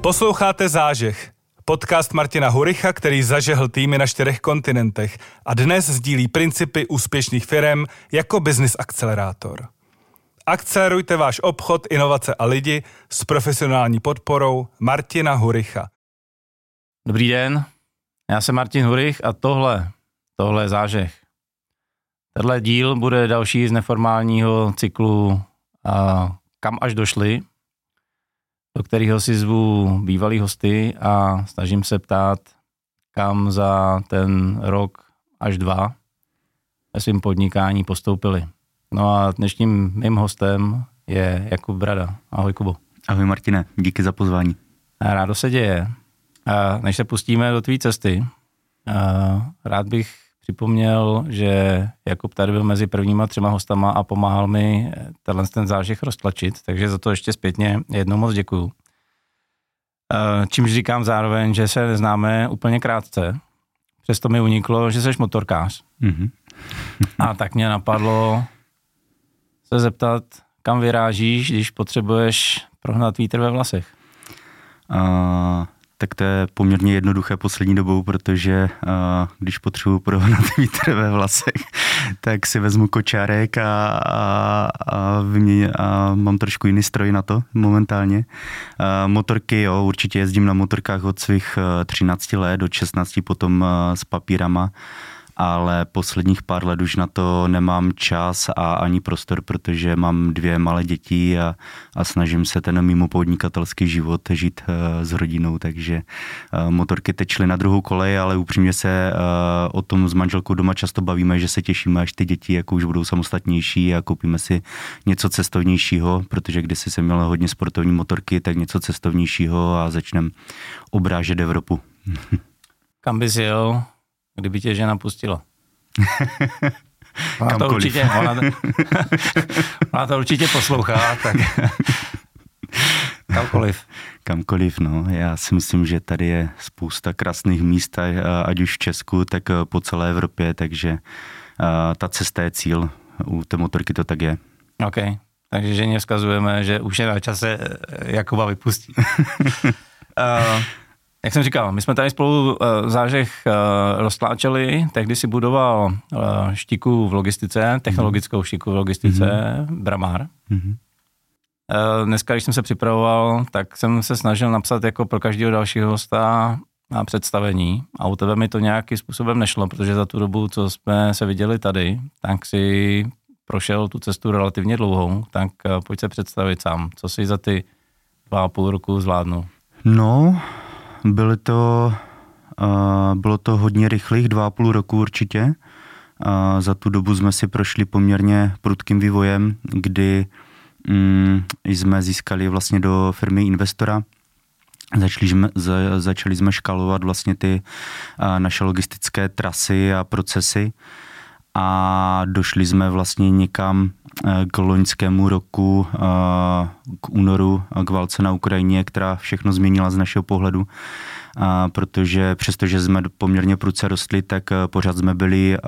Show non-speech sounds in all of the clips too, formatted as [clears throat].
Posloucháte Zážeh, podcast Martina Huricha, který zažehl týmy na čtyřech kontinentech a dnes sdílí principy úspěšných firm jako business akcelerátor. Akcelerujte váš obchod, inovace a lidi s profesionální podporou Martina Huricha. Dobrý den, já jsem Martin Hurich a tohle, tohle je zážeh. Tenhle díl bude další z neformálního cyklu a Kam až došli, do kterého si zvu bývalý hosty a snažím se ptát, kam za ten rok až dva ve svém podnikání postoupili. No a dnešním mým hostem je Jakub Brada. Ahoj Kubo. Ahoj Martine, díky za pozvání. Rádo se děje. A než se pustíme do tvý cesty, rád bych připomněl, že Jakub tady byl mezi prvníma třema hostama a pomáhal mi tenhle ten zážeh roztlačit, takže za to ještě zpětně jednou moc děkuju. Čímž říkám zároveň, že se neznáme úplně krátce, přesto mi uniklo, že jsi motorkář. Mm-hmm. a tak mě napadlo se zeptat, kam vyrážíš, když potřebuješ prohnat vítr ve vlasech? Uh, tak to je poměrně jednoduché poslední dobou, protože uh, když potřebuji prohnat [laughs] vítr ve vlasech, tak si vezmu kočárek a, a, a, vymě, a mám trošku jiný stroj na to momentálně. Uh, motorky, jo, určitě jezdím na motorkách od svých uh, 13 let do 16 potom uh, s papírama ale posledních pár let už na to nemám čas a ani prostor, protože mám dvě malé děti a, a snažím se ten mimo podnikatelský život žít uh, s rodinou, takže uh, motorky tečly na druhou kolej, ale upřímně se uh, o tom s manželkou doma často bavíme, že se těšíme, až ty děti jako už budou samostatnější a koupíme si něco cestovnějšího, protože když jsem měl hodně sportovní motorky, tak něco cestovnějšího a začneme obrážet Evropu. Kam bys jel kdyby tě žena pustila? [laughs] Ona to, určitě, [laughs] ona, ona to určitě poslouchá, tak kamkoliv. Kamkoliv, no. Já si myslím, že tady je spousta krásných míst, ať už v Česku, tak po celé Evropě, takže ta cesta je cíl. U té motorky to tak je. OK. Takže ženě vzkazujeme, že už je na čase Jakuba vypustit. uh, [laughs] Jak jsem říkal, my jsme tady spolu uh, zážeh uh, roztláčeli, tehdy si budoval uh, štiku v logistice, technologickou štiku v logistice, mm-hmm. Bramár. Mm-hmm. Uh, dneska, když jsem se připravoval, tak jsem se snažil napsat jako pro každého dalšího hosta na představení a u tebe mi to nějakým způsobem nešlo, protože za tu dobu, co jsme se viděli tady, tak si prošel tu cestu relativně dlouhou, tak uh, pojď se představit sám, co si za ty dva a půl roku zvládnul. No, Byly to, uh, bylo to hodně rychlých, dva a půl roku určitě. Uh, za tu dobu jsme si prošli poměrně prudkým vývojem, kdy um, jsme získali vlastně do firmy investora, Začali jsme, začali jsme škalovat vlastně ty uh, naše logistické trasy a procesy a došli jsme vlastně někam eh, k loňskému roku, eh, k únoru, k válce na Ukrajině, která všechno změnila z našeho pohledu, protože přestože jsme poměrně prudce rostli, tak eh, pořád jsme byli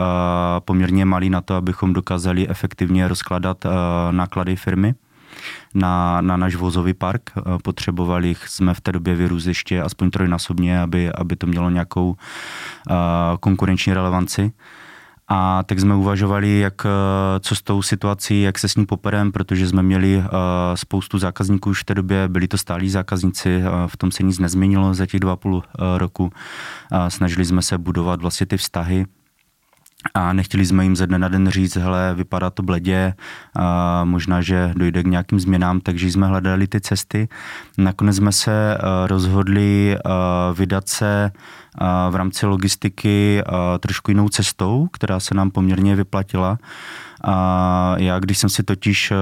poměrně malí na to, abychom dokázali efektivně rozkladat náklady firmy na, na náš vozový park. Potřebovali jsme v té době vyrůst ještě aspoň trojnásobně, aby, aby to mělo nějakou konkurenční relevanci. A tak jsme uvažovali, jak, eh, co s tou situací, jak se s ní poperem, protože jsme měli uh, spoustu zákazníků už v té době, byli to stálí zákazníci, uh, v tom se nic nezměnilo za těch dva půl roku. Snažili jsme se budovat vlastně ty vztahy, a nechtěli jsme jim ze dne na den říct, hele, vypadá to bledě, a možná, že dojde k nějakým změnám, takže jsme hledali ty cesty. Nakonec jsme se rozhodli vydat se v rámci logistiky trošku jinou cestou, která se nám poměrně vyplatila. A já, když jsem si totiž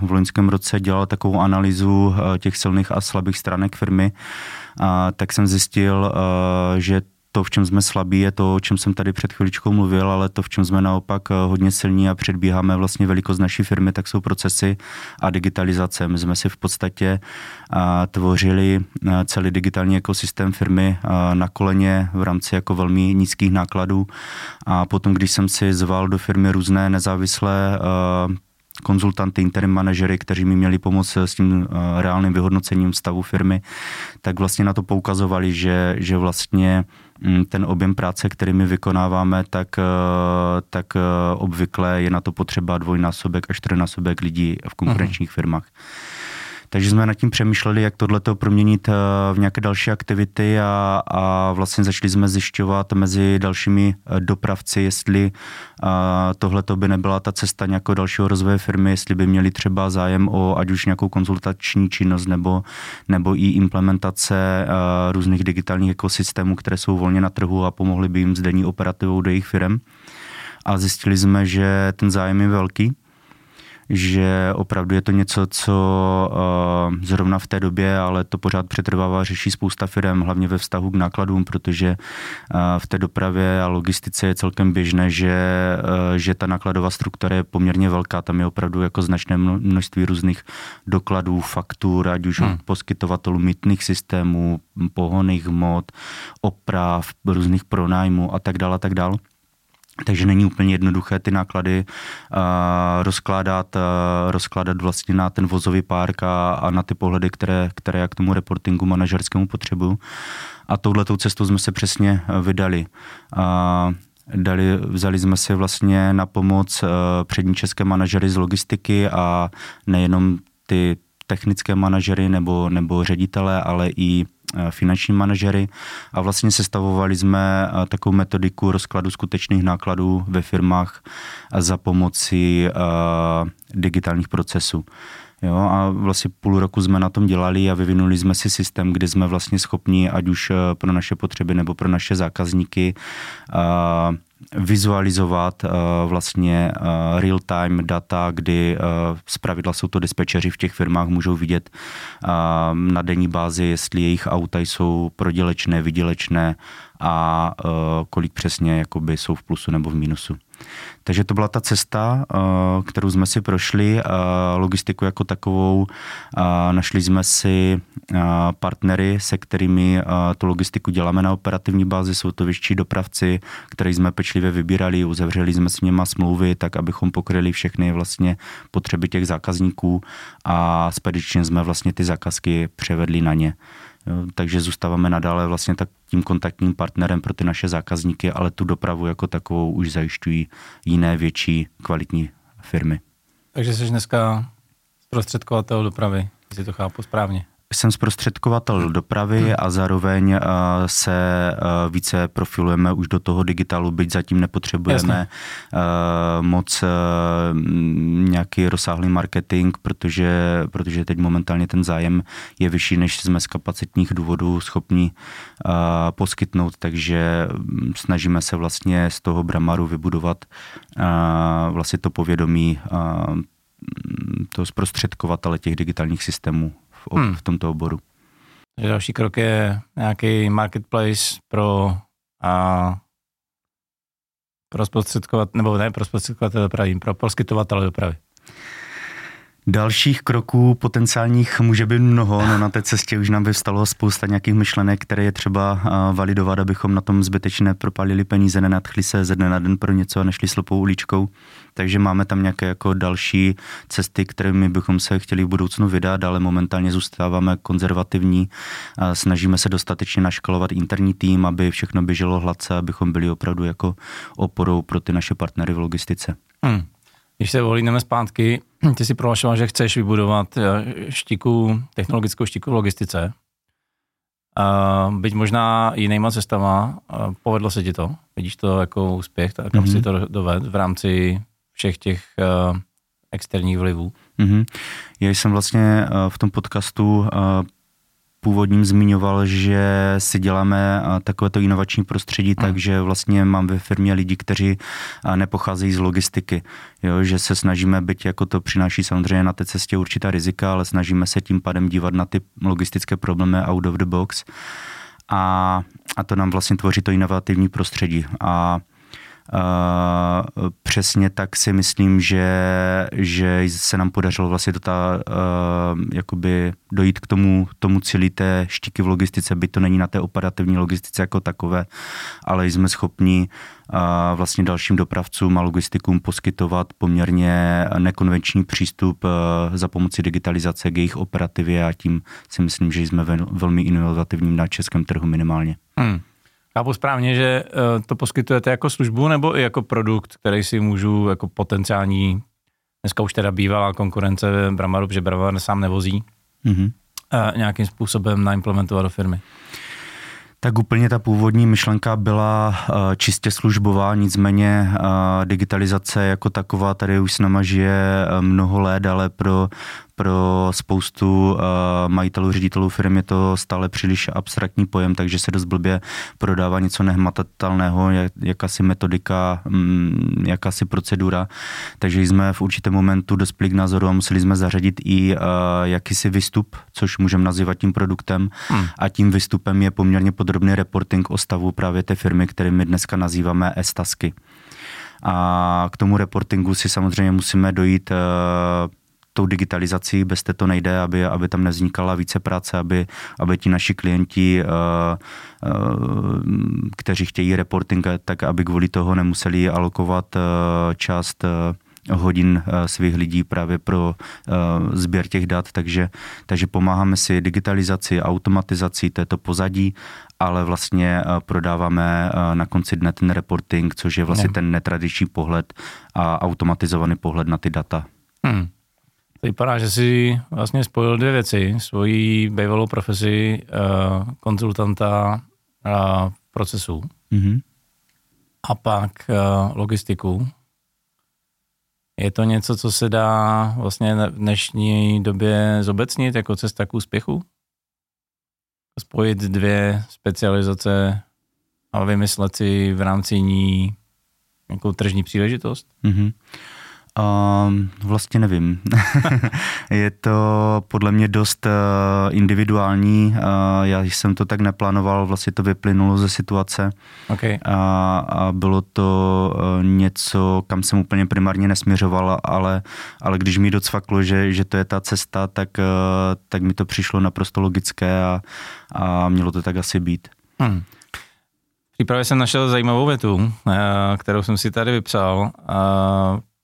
v loňském roce dělal takovou analýzu těch silných a slabých stránek firmy, tak jsem zjistil, že to, v čem jsme slabí, je to, o čem jsem tady před chviličkou mluvil, ale to, v čem jsme naopak eh, hodně silní a předbíháme vlastně velikost naší firmy, tak jsou procesy a digitalizace. My jsme si v podstatě tvořili eh, celý digitální ekosystém firmy eh, na koleně v rámci jako velmi nízkých nákladů a potom, když jsem si zval do firmy různé nezávislé konzultanty, interim manažery, kteří mi měli pomoct s tím reálným vyhodnocením stavu firmy, tak vlastně na to poukazovali, že, že vlastně ten objem práce, který my vykonáváme, tak, tak obvykle je na to potřeba dvojnásobek až čtyřnásobek lidí v konkurenčních uh-huh. firmách. Takže jsme nad tím přemýšleli, jak tohleto proměnit eh, v nějaké další aktivity a, a vlastně začali jsme zjišťovat mezi dalšími eh, dopravci, jestli eh, tohleto by nebyla ta cesta nějakého dalšího rozvoje firmy, jestli by měli třeba zájem o ať už nějakou konzultační činnost nebo, nebo i implementace různých digitálních ekosystémů, které jsou volně na trhu a pomohly by jim s denní operativou do jejich firm. A zjistili jsme, že ten zájem je velký že opravdu je to něco, co uh, zrovna v té době, ale to pořád přetrvává, řeší spousta firm, hlavně ve vztahu k nákladům, protože uh, v té dopravě a logistice je celkem běžné, že, uh, že ta nákladová struktura je poměrně velká, tam je opravdu jako značné množství různých dokladů, faktur, ať už hmm. od poskytovatelů mítných systémů, pohoných hmot, oprav, různých pronájmů a tak dále a tak dále. Takže není úplně jednoduché ty náklady uh, rozkládat, uh, rozkládat vlastně na ten vozový park a, a na ty pohledy, které, které já k tomu reportingu manažerskému potřebuju. A touhletou cestou jsme se přesně vydali. Uh, Dali, vzali jsme si vlastně na pomoc uh, přední české manažery z logistiky a nejenom ty technické manažery nebo, nebo ředitele, ale i Eh, finanční manažery a vlastně sestavovali jsme eh, takovou metodiku rozkladu skutečných nákladů ve firmách za pomoci eh, digitálních procesů. Jo, a vlastně půl roku jsme na tom dělali a vyvinuli jsme si systém, kde jsme vlastně schopni, ať už pro naše potřeby nebo pro naše zákazníky, vizualizovat uh, vlastně real-time data, kdy uh, zpravidla jsou to dispečeři v těch firmách, můžou vidět na denní bázi, jestli jejich auta jsou prodělečné, vydělečné a uh, kolik přesně jakoby jsou v plusu nebo v mínusu. Takže to byla ta cesta, eh, kterou jsme si prošli, logistiku jako takovou. Našli jsme si partnery, se kterými tu logistiku děláme na operativní bázi. Jsou to vyšší dopravci, které jsme pečlivě vybírali, uzavřeli jsme s nimi smlouvy, tak abychom pokryli všechny vlastně potřeby těch zákazníků a spedičně jsme vlastně ty zákazky převedli na ně. Takže zůstáváme nadále vlastně tak tím kontaktním partnerem pro ty naše zákazníky, ale tu dopravu jako takovou už zajišťují jiné větší kvalitní firmy. Takže jsi dneska zprostředkovatel dopravy, jestli to chápu správně jsem zprostředkovatel dopravy hmm. a zároveň eh, se eh, více profilujeme už do toho digitálu, byť zatím nepotřebujeme Jasně. Eh, moc nějaký rozsáhlý marketing, protože, protože teď momentálně ten zájem je vyšší, než jsme z kapacitních důvodů schopni poskytnout, takže hm, snažíme se vlastně z toho bramaru vybudovat vlastně to povědomí toho zprostředkovatele těch digitálních systémů v, hmm. v tomto oboru. Další krok je nějaký marketplace pro a pro zprostředkovat, nebo ne pro zprostředkovatele dopravy, pro poskytovatele dopravy. Dalších kroků potenciálních může být mnoho, no na té cestě už nám vyvstalo spousta nějakých myšlenek, které je třeba validovat, abychom na tom zbytečně nepropalili peníze, nenadchli se ze dne na den pro něco a nešli slopou uličkou. Takže máme tam nějaké jako další cesty, kterými bychom se chtěli v budoucnu vydat, ale momentálně zůstáváme konzervativní. A snažíme se dostatečně naškalovat interní tým, aby všechno běželo hladce, abychom byli opravdu jako oporou pro ty naše partnery v logistice. Hmm. Když se volíme zpátky, [clears throat] ty si prohlašoval, že chceš vybudovat eh, štiku, technologickou štiku v logistice. Uh, byť možná jinýma cestama, uh, povedlo se ti to? Vidíš to jako úspěch, tak kam mm-hmm. si to doved v rámci všech těch uh, externích vlivů? Mm-hmm. Já jsem vlastně uh, v tom podcastu původním zmiňoval, že si děláme takovéto inovační prostředí, mm. takže vlastně mám ve firmě lidi, kteří nepocházejí z logistiky. Jo, že se snažíme, byť jako to přináší samozřejmě na té cestě určitá rizika, ale snažíme se tím pádem dívat na ty logistické problémy out of the box. A, a to nám vlastně tvoří to inovativní prostředí. A přesně tak si myslím, že, že se nám podařilo vlastně to ta, jakoby dojít k tomu, tomu cíli té štíky v logistice, by to není na té operativní logistice jako takové, ale jsme schopni vlastně dalším dopravcům a logistikům poskytovat poměrně nekonvenční přístup za pomoci digitalizace k jejich operativě a tím si myslím, že jsme velmi inovativním na českém trhu minimálně. Hmm. Chápu správně, že eh, to poskytujete jako službu nebo i jako produkt, který si můžu jako potenciální, dneska už teda bývalá konkurence Bramaru, že Bramar sám nevozí, mm-hmm. nějakým způsobem naimplementovat do firmy? Tak úplně ta původní myšlenka byla eh, čistě službová, nicméně digitalizace jako taková tady už s náma žije mnoho let, ale pro pro spoustu uh, majitelů, ředitelů firm je to stále příliš abstraktní pojem, takže se dost blbě prodává něco nehmatatelného, jak, jakási metodika, um, jakási procedura. Takže jsme v určitém momentu dospěli k názoru a museli jsme zařadit i uh, jakýsi vystup, což můžeme nazývat tím produktem. Hmm. A tím vystupem je poměrně podrobný reporting o stavu právě té firmy, který my dneska nazýváme e-stasky. A k tomu reportingu si samozřejmě musíme dojít uh, tou digitalizací, bez té to nejde, aby, aby tam nevznikala více práce, aby, aby ti naši klienti, uh, uh, kteří chtějí reporting, tak aby kvůli toho nemuseli alokovat uh, část hodin svých lidí právě pro sběr těch dat, takže, takže pomáháme si digitalizaci, automatizací této pozadí, ale vlastně prodáváme na konci dne ten reporting, což je vlastně ne. ten netradiční pohled a automatizovaný pohled na ty data. Hmm. To vypadá, že si vlastně spojil dvě věci. Svoji bývalou profesi uh, konzultanta uh, procesu mm-hmm. a pak uh, logistiku. Je to něco, co se dá vlastně v dnešní době zobecnit jako cesta k úspěchu? Spojit dvě specializace a vymyslet si v rámci ní nějakou tržní příležitost? Mm-hmm. Uh, vlastně nevím. [laughs] je to podle mě dost uh, individuální. Uh, já jsem to tak neplánoval, vlastně to vyplynulo ze situace. Okay. A, a bylo to uh, něco, kam jsem úplně primárně nesměřoval, ale, ale když mi docvaklo, že, že to je ta cesta, tak, uh, tak mi to přišlo naprosto logické a, a mělo to tak asi být. Hmm. Přípravě jsem našel zajímavou větu, kterou jsem si tady vypsal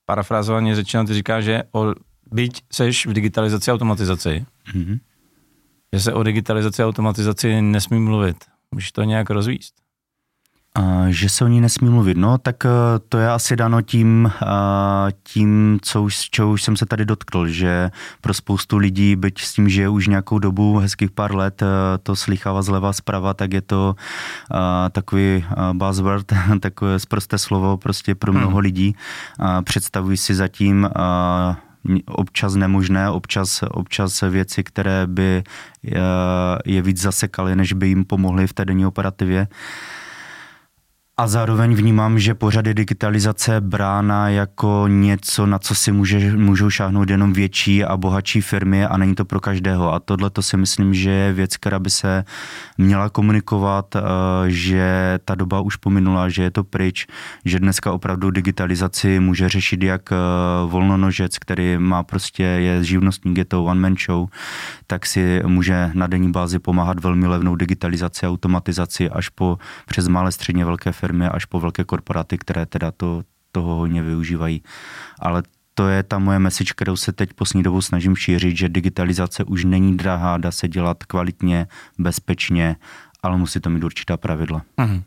parafrázovaně řečeno, ty říká, že o, byť seš v digitalizaci a automatizaci, mm-hmm. že se o digitalizaci a automatizaci nesmí mluvit. Můžeš to nějak rozvíst? Že se o ní nesmí mluvit. No, tak eh, to je asi dano tím, eh, tím co už, čeho už jsem se tady dotkl, že pro spoustu lidí, byť s tím, že už nějakou dobu, hezkých pár let, eh, to slychává zleva zprava, tak je to takový buzzword, [laughs] takové zprosté slovo prostě pro mnoho hmm. lidí. Představují si zatím občas nemožné, občas, občas věci, které by je víc zasekaly, než by jim pomohly v té denní operativě. A zároveň vnímám, že pořád je digitalizace brána jako něco, na co si může, můžou šáhnout jenom větší a bohatší firmy a není to pro každého. A tohle to si myslím, že je věc, která by se měla komunikovat, eh, že ta doba už pominula, že je to pryč, že dneska opravdu digitalizaci může řešit jak eh, volnonožec, který má prostě, je živnostník, je to one man show, tak si může na denní bázi pomáhat velmi levnou digitalizaci, automatizaci až po přes malé středně velké firmy firmy až po velké korporáty, které teda to, toho hodně využívají. Ale to je ta moje message, kterou se teď poslední dobou snažím šířit, že digitalizace už není drahá, dá se dělat kvalitně, bezpečně, ale musí to mít určitá pravidla. Mm.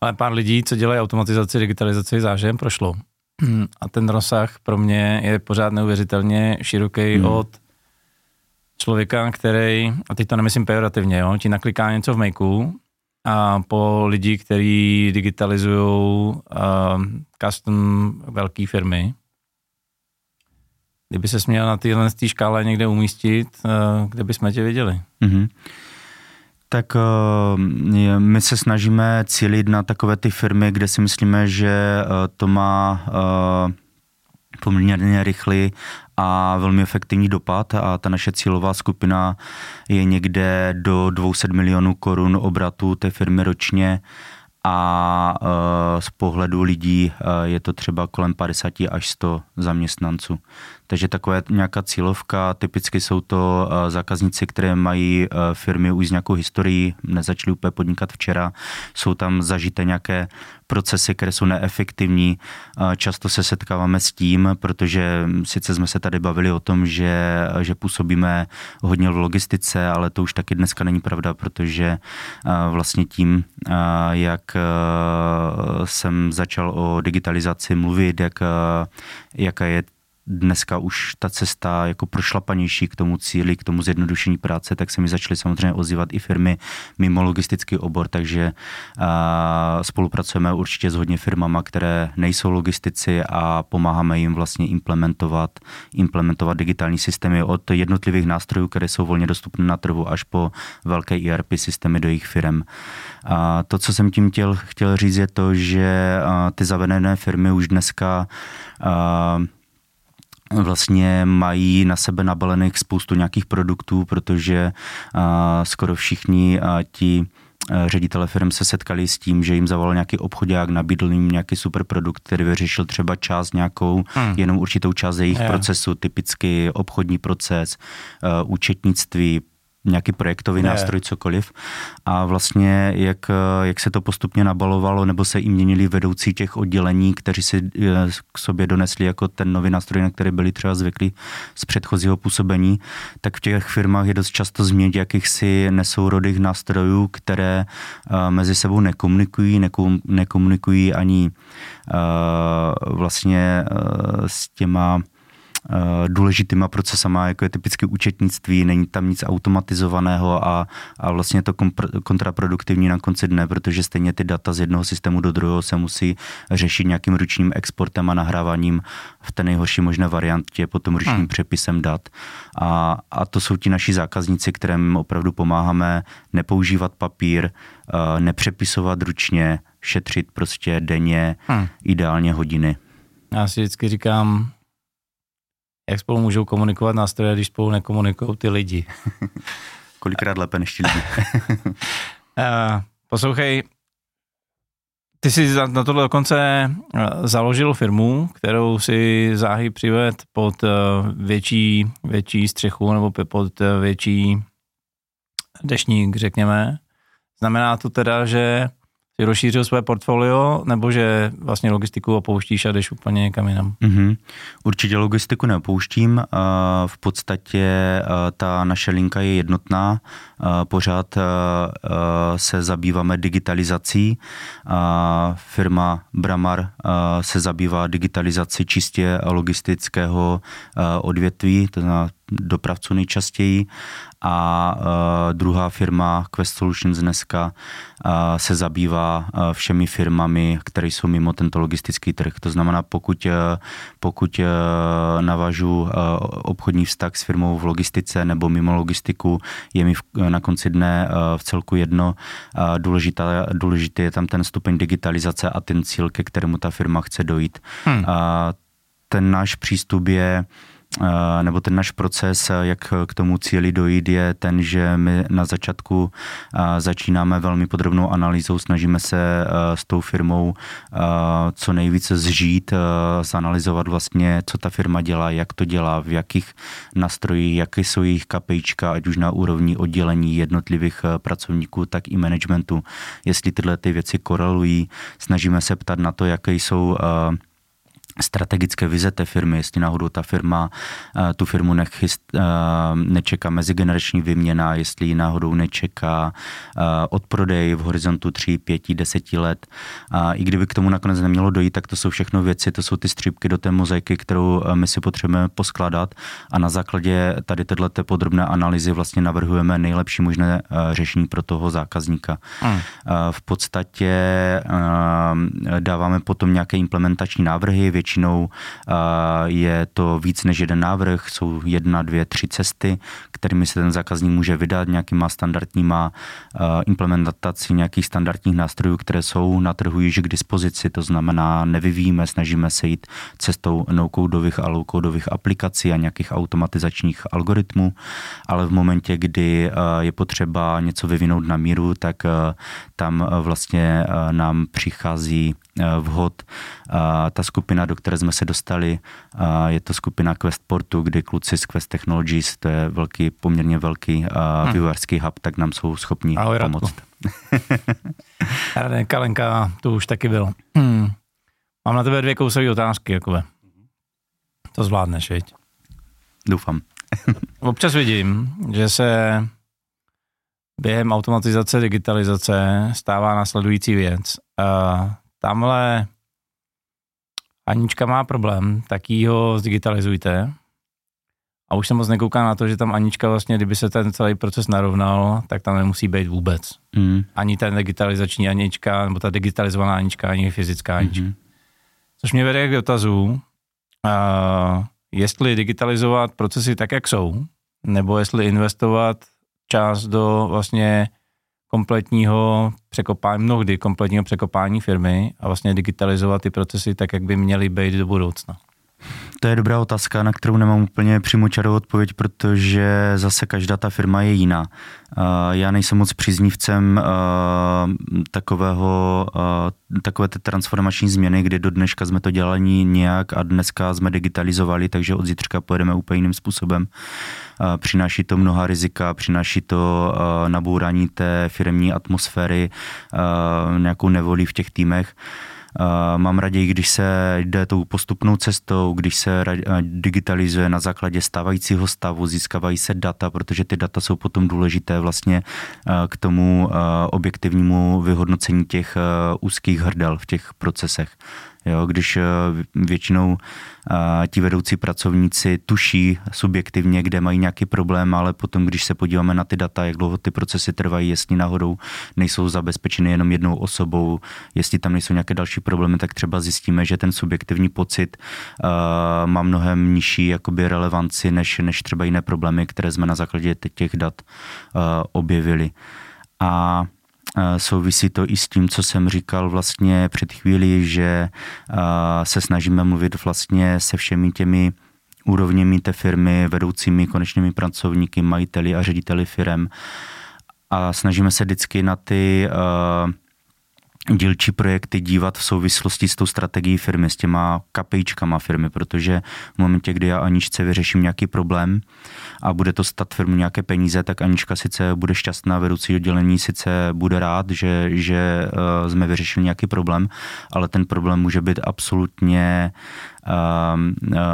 Ale pár lidí, co dělají automatizaci, digitalizaci, zážem prošlo. A ten rozsah pro mě je pořád neuvěřitelně široký mm. od člověka, který, a teď to nemyslím pejorativně, jo, ti nakliká něco v makeu a po lidi, kteří digitalizují uh, custom velké firmy. Kdyby se měl na téhle škále někde umístit, uh, kde bychom tě viděli? Mm-hmm. Tak uh, my se snažíme cílit na takové ty firmy, kde si myslíme, že uh, to má poměrně rychlý a velmi efektivní dopad a ta naše cílová skupina je někde do 200 milionů korun obratu té firmy ročně a z pohledu lidí je to třeba kolem 50 až 100 zaměstnanců. Takže taková nějaká cílovka, typicky jsou to eh, zákazníci, které mají eh, firmy už z nějakou historii, nezačali úplně podnikat včera, jsou tam zažité nějaké procesy, které jsou neefektivní. Eh, často se setkáváme s tím, protože sice jsme se tady bavili o tom, že, že působíme hodně v logistice, ale to už taky dneska není pravda, protože vlastně tím, jak jsem začal o digitalizaci mluvit, jak, jaká je dneska už ta cesta jako prošlapanější k tomu cíli, k tomu zjednodušení práce, tak se mi začaly samozřejmě ozývat i firmy mimo logistický obor, takže a, spolupracujeme určitě s hodně firmama, které nejsou logistici a pomáháme jim vlastně implementovat, implementovat digitální systémy od jednotlivých nástrojů, které jsou volně dostupné na trhu, až po velké ERP systémy do jejich firm. A to, co jsem tím chtěl, chtěl říct, je to, že ty zavedené firmy už dneska a, vlastně mají na sebe nabalených spoustu nějakých produktů, protože skoro všichni ti ředitele firm se setkali s tím, že jim zavolal nějaký obchodák, nabídl jim nějaký super produkt, který vyřešil třeba část nějakou, hmm. jenom určitou část jejich yeah. procesu, typicky obchodní proces, účetnictví, nějaký projektový ne. nástroj, cokoliv. A vlastně jak, jak se to postupně nabalovalo, nebo se i měnili vedoucí těch oddělení, kteří si eh, k sobě donesli jako ten nový nástroj, na který byli třeba zvyklí z předchozího působení, tak v těch firmách je dost často změnit jakýchsi nesourodých nástrojů, které eh, mezi sebou nekomunikují, nekomunikují ani eh, vlastně s těma důležitýma procesama, jako je typicky účetnictví, není tam nic automatizovaného a, a vlastně je to kontraproduktivní na konci dne, protože stejně ty data z jednoho systému do druhého se musí řešit nějakým ručním exportem a nahráváním v té nejhorší možné variantě, potom ručním hmm. přepisem dat. A, a to jsou ti naši zákazníci, kterým opravdu pomáháme nepoužívat papír, eh, nepřepisovat ručně, šetřit prostě denně, hmm. ideálně hodiny. Já si vždycky říkám, jak spolu můžou komunikovat nástroje, když spolu nekomunikují ty lidi. [laughs] Kolikrát lépe než ti lidi. uh, [laughs] poslouchej, ty jsi na tohle dokonce eh, založil firmu, kterou si záhy přived pod eh, větší, větší střechu nebo pod větší dešník, řekněme. Znamená to teda, že jsi rozšířil své portfolio, nebo že vlastně logistiku opouštíš a jdeš úplně někam jinam? Mm-hmm. Určitě logistiku neopouštím. V podstatě ta naše linka je jednotná. Pořád se zabýváme digitalizací. Firma Bramar se zabývá digitalizací čistě logistického odvětví, to znamená dopravců nejčastěji a uh, druhá firma Quest Solutions dneska uh, se zabývá uh, všemi firmami, které jsou mimo tento logistický trh. To znamená, pokud, uh, pokud uh, navažu uh, obchodní vztah s firmou v logistice nebo mimo logistiku, je mi v, na konci dne uh, v celku jedno. Uh, důležitá, důležitý je tam ten stupeň digitalizace a ten cíl, ke kterému ta firma chce dojít. Hmm. Uh, ten náš přístup je Eh, nebo ten náš proces, eh, jak k tomu cíli dojít, je ten, že my na začátku eh, začínáme velmi podrobnou analýzou, snažíme se s tou firmou co nejvíce zžít, zanalizovat vlastně, co ta firma dělá, jak to dělá, v jakých nástrojích, jaké jsou jejich kapejčka, ať už na úrovni oddělení jednotlivých pracovníků, tak i managementu. Jestli tyhle ty věci korelují, snažíme se ptat na to, jaké jsou strategické vize té firmy, jestli náhodou ta firma, eh, tu firmu nechyst, eh, nečeká mezigenerační vyměna, jestli ji náhodou nečeká eh, odprodej v horizontu 3, 5, 10 let. A i kdyby k tomu nakonec nemělo dojít, tak to jsou všechno věci, to jsou ty střípky do té mozaiky, kterou my si potřebujeme poskládat a na základě tady této podrobné analýzy vlastně navrhujeme nejlepší možné řešení pro toho zákazníka. Hmm. V podstatě dáváme potom nějaké implementační návrhy, Většinou je to víc než jeden návrh, jsou jedna, dvě, tři cesty, kterými se ten zákazník může vydat nějakýma standardníma implementací nějakých standardních nástrojů, které jsou na trhu již k dispozici, to znamená nevyvíjíme, snažíme se jít cestou no-codových a low-codových aplikací a nějakých automatizačních algoritmů, ale v momentě, kdy je potřeba něco vyvinout na míru, tak tam vlastně nám přichází vhod ta skupina, do které jsme se dostali, je to skupina Questportu, kdy kluci z Quest Technologies, to je velký, poměrně velký hmm. vývojářský hub, tak nám jsou schopni Ahoj, pomoct. [laughs] Radek Kalenka, to už taky byl. Hmm. Mám na tebe dvě kousové otázky, Jakube. To zvládneš, viď? Doufám. [laughs] Občas vidím, že se během automatizace, digitalizace stává následující věc. Uh, tamhle Anička má problém, tak ji ho zdigitalizujte. A už se moc nekouká na to, že tam Anička vlastně, kdyby se ten celý proces narovnal, tak tam nemusí být vůbec. Mm. Ani ten digitalizační Anička, nebo ta digitalizovaná Anička, ani fyzická Anička. Mm-hmm. Což mě vede k dotazu, uh, jestli digitalizovat procesy tak, jak jsou, nebo jestli investovat čas do vlastně kompletního překopání, mnohdy kompletního překopání firmy a vlastně digitalizovat ty procesy tak, jak by měly být do budoucna. To je dobrá otázka, na kterou nemám úplně přímočarou odpověď, protože zase každá ta firma je jiná. Já nejsem moc příznivcem takového, takové té transformační změny, kdy do dneška jsme to dělali nějak a dneska jsme digitalizovali, takže od zítřka pojedeme úplně jiným způsobem. Přináší to mnoha rizika, přináší to nabourání té firmní atmosféry, nějakou nevolí v těch týmech. Mám raději, když se jde tou postupnou cestou, když se digitalizuje na základě stávajícího stavu, získávají se data, protože ty data jsou potom důležité vlastně k tomu objektivnímu vyhodnocení těch úzkých hrdel v těch procesech. Jo, když eh, většinou eh, ti vedoucí pracovníci tuší subjektivně, kde mají nějaký problém, ale potom, když se podíváme na ty data, jak dlouho ty procesy trvají, jestli náhodou nejsou zabezpečeny jenom jednou osobou, jestli tam nejsou nějaké další problémy, tak třeba zjistíme, že ten subjektivní pocit uh, má mnohem nižší jakoby relevanci než, než třeba jiné problémy, které jsme na základě těch dat objevili. A Souvisí to i s tím, co jsem říkal vlastně před chvíli, že se snažíme mluvit vlastně se všemi těmi úrovněmi té firmy, vedoucími konečnými pracovníky, majiteli a řediteli firm. A snažíme se vždycky na ty uh, dílčí projekty dívat v souvislosti s tou strategií firmy, s těma kapejčkama firmy, protože v momentě, kdy já Aničce vyřeším nějaký problém a bude to stát firmu nějaké peníze, tak Anička sice bude šťastná, vedoucí oddělení sice bude rád, že, že uh, jsme vyřešili nějaký problém, ale ten problém může být absolutně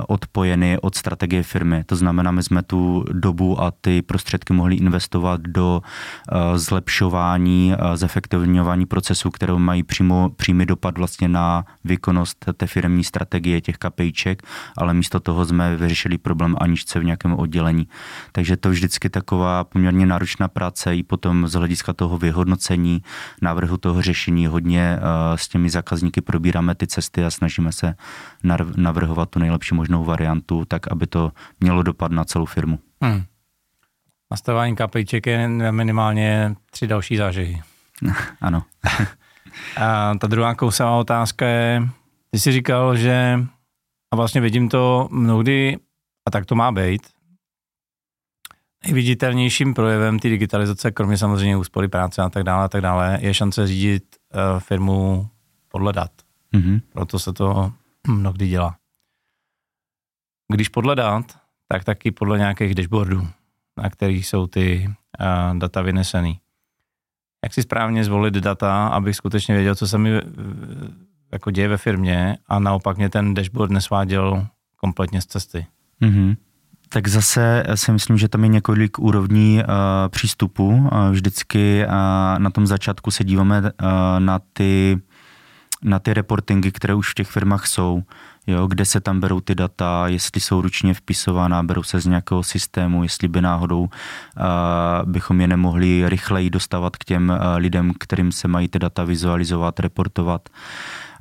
odpojeny od strategie firmy. To znamená, my jsme tu dobu a ty prostředky mohli investovat do uh, zlepšování, zefektivňování procesů, které mají přímo, přímý dopad vlastně na výkonnost té firmní strategie těch kapejček, ale místo toho jsme vyřešili problém anižce v nějakém oddělení. Takže to vždycky taková poměrně náročná práce i potom z hlediska toho vyhodnocení, návrhu toho řešení hodně s těmi zákazníky probíráme ty cesty a snažíme se navrhovat tu nejlepší možnou variantu, tak aby to mělo dopad na celou firmu. Hmm. Nastavování KPIček je minimálně tři další zážehy. [laughs] ano. [laughs] a ta druhá kousavá otázka je, ty jsi říkal, že a vlastně vidím to mnohdy, a tak to má být, nejviditelnějším projevem té digitalizace, kromě samozřejmě úspory práce a tak dále, a tak dále, je šance řídit uh, firmu podle dat. Mm-hmm. Proto se to mnohdy dělá. Když podle dat, tak taky podle nějakých dashboardů, na kterých jsou ty uh, data vynesený. Jak si správně zvolit data, abych skutečně věděl, co se mi jako děje ve firmě a naopak mě ten dashboard nesváděl kompletně z cesty. Mm-hmm. Tak zase si myslím, že tam je několik úrovní uh, přístupu. Uh, vždycky uh, na tom začátku se díváme uh, na ty na ty reportingy, které už v těch firmách jsou, jo, kde se tam berou ty data, jestli jsou ručně vpisovaná, berou se z nějakého systému, jestli by náhodou uh, bychom je nemohli rychleji dostávat k těm uh, lidem, kterým se mají ty data vizualizovat, reportovat.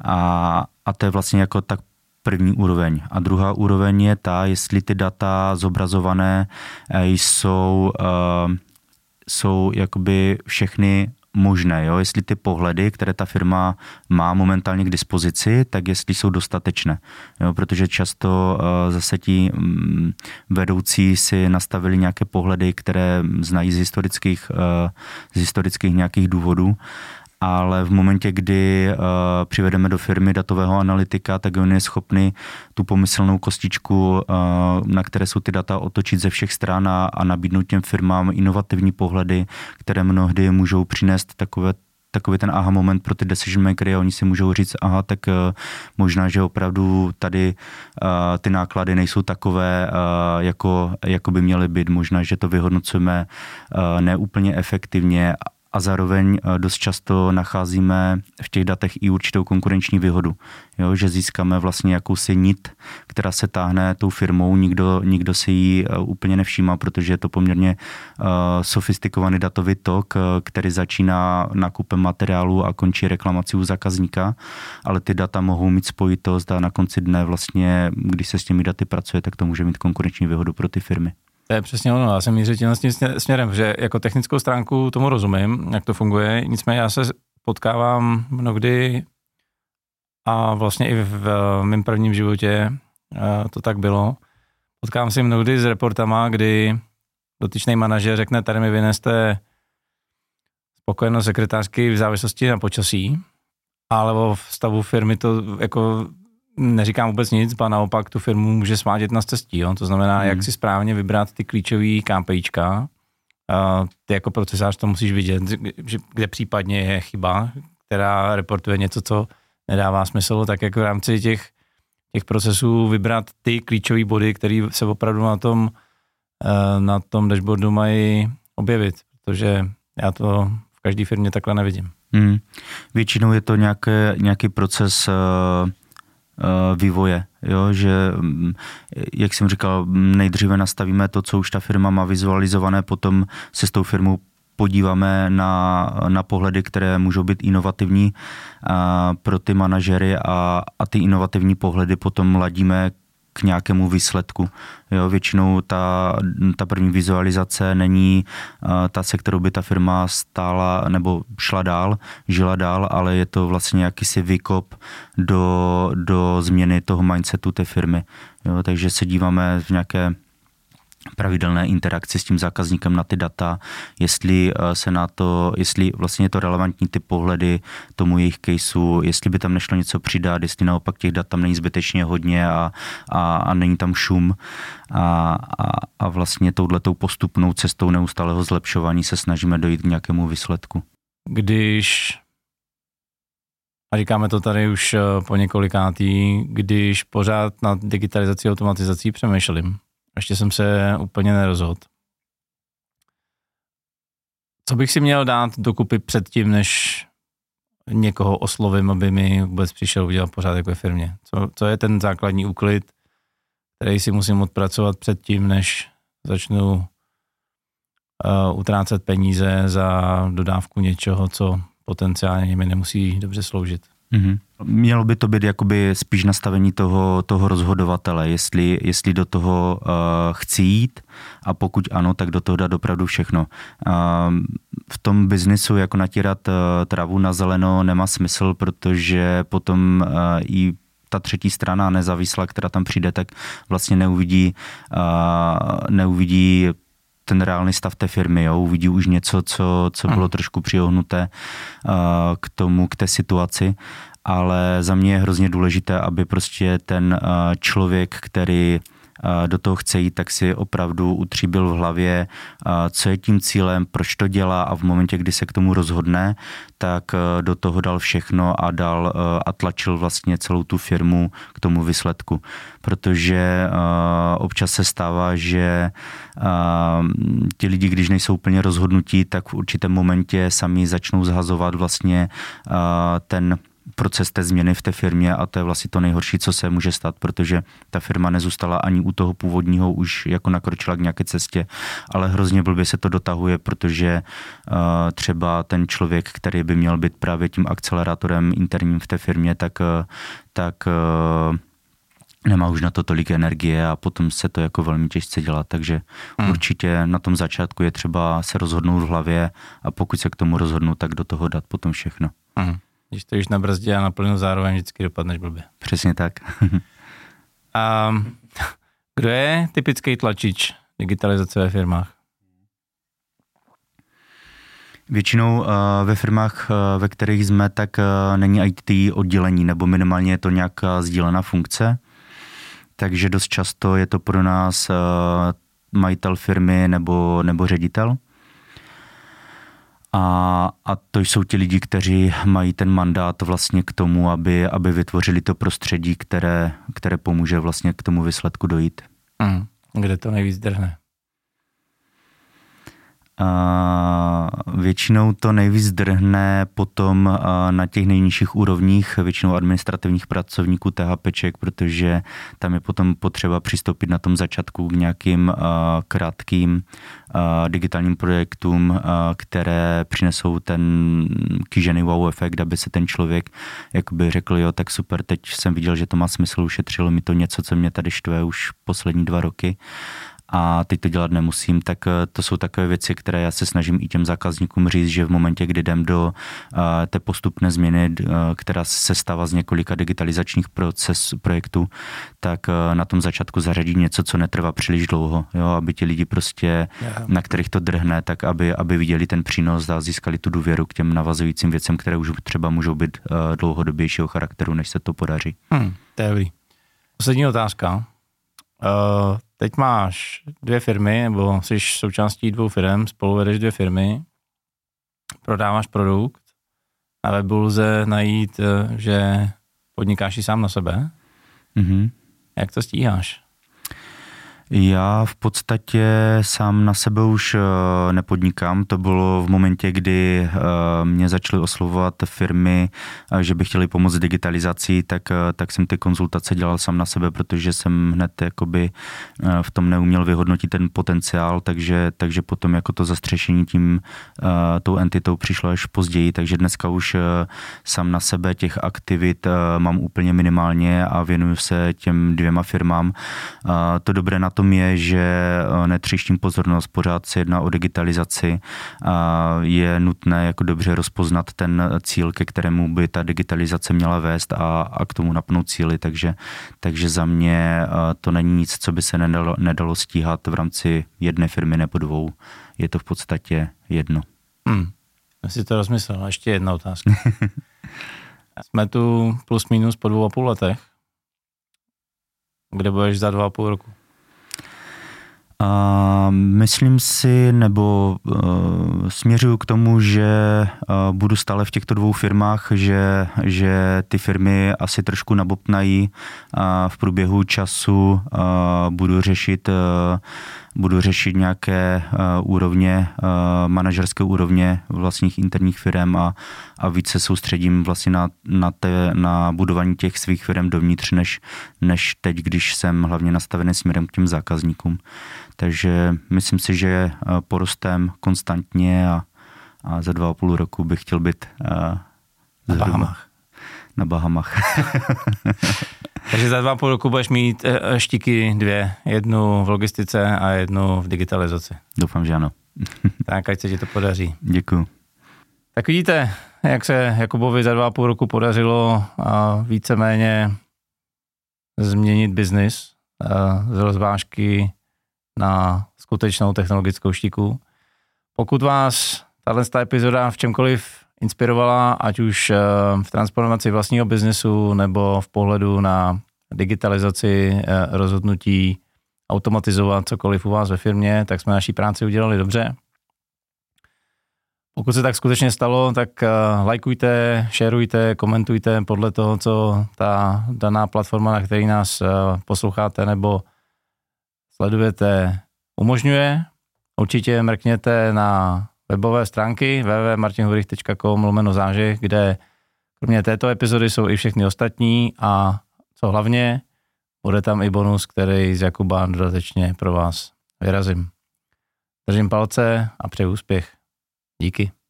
A, a to je vlastně jako tak první úroveň. A druhá úroveň je ta, jestli ty data zobrazované jsou, jsou jakoby všechny možné, jo? jestli ty pohledy, které ta firma má momentálně k dispozici, tak jestli jsou dostatečné. Jo? Protože často uh, zase ti um, vedoucí si nastavili nějaké pohledy, které znají z historických, uh, z historických nějakých důvodů ale v momentě, kdy uh, přivedeme do firmy datového analytika, tak on je schopný tu pomyslnou kostičku, uh, na které jsou ty data, otočit ze všech stran a, a nabídnout těm firmám inovativní pohledy, které mnohdy můžou přinést takové takový ten aha moment pro ty decision makery a oni si můžou říct, aha, tak uh, možná, že opravdu tady uh, ty náklady nejsou takové, uh, jako, jako by měly být. Možná, že to vyhodnocujeme uh, neúplně efektivně a zároveň eh, dost často nacházíme v těch datech i určitou konkurenční výhodu, jo, že získáme vlastně jakousi nit, která se táhne tou firmou, nikdo, nikdo si ji eh, úplně nevšímá, protože je to poměrně uh, sofistikovaný datový tok, který začíná nákupem materiálu a končí reklamací u zákazníka, ale ty data mohou mít spojitost a na konci dne vlastně, když se s těmi daty pracuje, tak to může mít konkurenční výhodu pro ty firmy. To je přesně ono, já jsem mířil tím směrem, že jako technickou stránku tomu rozumím, jak to funguje, nicméně já se potkávám mnohdy a vlastně i v mém prvním životě to tak bylo. Potkávám se mnohdy s reportama, kdy dotyčný manažer řekne, tady mi vyneste spokojenost sekretářky v závislosti na počasí, ale o stavu firmy to jako neříkám vůbec nic, ba naopak tu firmu může svádět na cestí. Jo? To znamená, hmm. jak si správně vybrat ty klíčové KPIčka. Uh, ty jako procesář to musíš vidět, že, kde případně je chyba, která reportuje něco, co nedává smysl, tak jak v rámci těch, těch procesů vybrat ty klíčové body, které se opravdu na tom, uh, na tom dashboardu mají objevit, protože já to v každé firmě takhle nevidím. Hmm. Většinou je to nějaké, nějaký proces uh Eh, vývoje, jo, že mm, jak jsem říkal, nejdříve nastavíme to, co už ta firma má vizualizované, potom se s tou firmou podíváme na, na pohledy, které můžou být inovativní a, pro ty manažery a, a ty inovativní pohledy potom ladíme k nějakému výsledku. Jo, většinou ta, ta první vizualizace není uh, ta, se kterou by ta firma stála nebo šla dál, žila dál, ale je to vlastně jakýsi výkop do, do změny toho mindsetu té firmy. Jo, takže se díváme v nějaké pravidelné interakci s tím zákazníkem na ty data, jestli eh, se na to, jestli vlastně je to relevantní ty pohledy tomu jejich caseu, jestli by tam nešlo něco přidat, jestli naopak těch dat tam není zbytečně hodně a, a, a není tam šum a, a, a vlastně touhletou postupnou cestou neustálého zlepšování se snažíme dojít k nějakému výsledku. Když a říkáme to tady už eh, po několikátý, když pořád na digitalizací a automatizací přemýšlím, ještě jsem se úplně nerozhodl. Co bych si měl dát dokupy předtím, než někoho oslovím, aby mi vůbec přišel udělat pořádek ve firmě? Co, co je ten základní úklid, který si musím odpracovat předtím, než začnu uh, utrácet peníze za dodávku něčeho, co potenciálně mi nemusí dobře sloužit? Mm-hmm. Mělo by to být jakoby spíš nastavení toho, toho rozhodovatele, jestli, jestli do toho uh, chci jít a pokud ano, tak do toho dát opravdu všechno. Uh, v tom biznisu jako natírat uh, travu na zeleno nemá smysl, protože potom uh, i ta třetí strana nezávislá, která tam přijde, tak vlastně neuvidí, uh, neuvidí ten reálný stav té firmy, jo? uvidí už něco, co, co bylo trošku přiohnuté uh, k tomu, k té situaci, ale za mě je hrozně důležité, aby prostě ten uh, člověk, který do toho chce jít, tak si opravdu utříbil v hlavě, co je tím cílem, proč to dělá a v momentě, kdy se k tomu rozhodne, tak do toho dal všechno a dal a tlačil vlastně celou tu firmu k tomu výsledku. Protože občas se stává, že ti lidi, když nejsou úplně rozhodnutí, tak v určitém momentě sami začnou zhazovat vlastně ten proces té změny v té firmě a to je vlastně to nejhorší, co se může stát, protože ta firma nezůstala ani u toho původního, už jako nakročila k nějaké cestě, ale hrozně blbě se to dotahuje, protože uh, třeba ten člověk, který by měl být právě tím akcelerátorem interním v té firmě, tak, uh, tak uh, nemá už na to tolik energie a potom se to jako velmi těžce dělá, takže hmm. určitě na tom začátku je třeba se rozhodnout v hlavě a pokud se k tomu rozhodnu, tak do toho dát potom všechno. Hmm. Když to na brzdě a na plynu zároveň vždycky dopadneš blbě. Přesně tak. [laughs] a kdo je typický tlačič digitalizace ve firmách? Většinou uh, ve firmách, uh, ve kterých jsme, tak uh, není IT oddělení, nebo minimálně je to nějaká sdílená funkce. Takže dost často je to pro nás majitel firmy nebo, nebo ředitel. A, a to jsou ti lidi, kteří mají ten mandát vlastně k tomu, aby, aby vytvořili to prostředí, které, které pomůže vlastně k tomu výsledku dojít. Mm. Kde to nejvíc drhne? Většinou to nejvíc drhne potom na těch nejnižších úrovních, většinou administrativních pracovníků THPček, protože tam je potom potřeba přistoupit na tom začátku k nějakým krátkým digitálním projektům, které přinesou ten kýžený wow efekt, aby se ten člověk jakoby řekl, jo, tak super, teď jsem viděl, že to má smysl, ušetřilo mi to něco, co mě tady štve už poslední dva roky a teď to dělat nemusím, tak eh, to jsou takové věci, které já se snažím i těm zákazníkům říct, že v momentě, kdy jdem do uh, té postupné změny, uh, která se stává z několika digitalizačních proces, projektů, tak na tom začátku zařadit něco, co netrvá příliš dlouho, jo, aby ti lidi prostě, yeah. na kterých to drhne, tak aby, aby viděli ten přínos a získali tu důvěru k těm navazujícím věcem, které už třeba můžou být uh, dlouhodobějšího charakteru, než se to podaří. Hmm, to je Poslední otázka. Uh, teď máš dvě firmy, nebo jsi součástí dvou firm, spolu vedeš dvě firmy, prodáváš produkt, na webu lze najít, eh, že podnikáš i sám na sebe. Mm-hmm. Jak to stíháš? Já v podstatě sám na sebe už eh, nepodnikám. To bylo v momentě, kdy eh, mě začaly oslovovat firmy, eh, že by chtěli pomoct digitalizací, tak, tak jsem ty konzultace dělal sám na sebe, protože jsem hned jakoby v tom neuměl vyhodnotit ten potenciál, takže, takže potom jako to zastřešení tím tou entitou přišlo až později, takže dneska už sám na sebe těch aktivit mám úplně minimálně a věnuju se těm dvěma firmám. To dobré na to tom je, že eh, netřištím pozornost, pořád se jedná o digitalizaci a je nutné jako dobře rozpoznat ten cíl, ke kterému by ta digitalizace měla vést a, a k tomu napnout cíly, takže, takže za mě eh, to není nic, co by se nedalo, nedalo stíhat v rámci jedné firmy nebo dvou. Je to v podstatě jedno. Hmm. Já si to rozmyslel. Ještě jedna otázka. [laughs] Jsme tu plus minus po dvou a půl letech. Kde budeš za dva a půl roku? A myslím si, nebo uh, směřuju k tomu, že uh, budu stále v těchto dvou firmách, že, že ty firmy asi trošku nabopnají a v průběhu času uh, budu řešit uh, budu řešit nějaké uh, úrovně, uh, manažerské úrovně vlastních interních firm a, a více soustředím vlastně na, na, te, na budování těch svých firm dovnitř, než, než teď, když jsem hlavně nastavený směrem k těm zákazníkům. Takže myslím si, že uh, porostem konstantně a, a za dva a půl roku bych chtěl být uh, na Bahamách. Na Bahamách. [laughs] Takže za dva půl roku budeš mít eh, eh, štiky dvě. Jednu v logistice a jednu v digitalizaci. Doufám, že ano. [laughs] tak, ať se ti to podaří. Děkuji. Tak vidíte, jak se Jakubovi za dva půl roku podařilo a víceméně změnit biznis z rozvážky na skutečnou technologickou štiku. Pokud vás tato epizoda v čemkoliv inspirovala, ať už eh, v transformaci vlastního biznesu nebo v pohledu na digitalizaci eh, rozhodnutí automatizovat cokoliv u vás ve firmě, tak jsme naší práci udělali dobře. Pokud se tak skutečně stalo, tak uh, lajkujte, šerujte, komentujte podle toho, co ta daná platforma, na které nás posloucháte nebo sledujete, umožňuje. Určitě mrkněte na webové stránky www.martinhurich.com lomeno zážeh, kde kromě této epizody jsou i všechny ostatní a co hlavně, bude tam i bonus, který z Jakuba dodatečně pro vás vyrazím. Držím palce a přeji úspěch. Díky.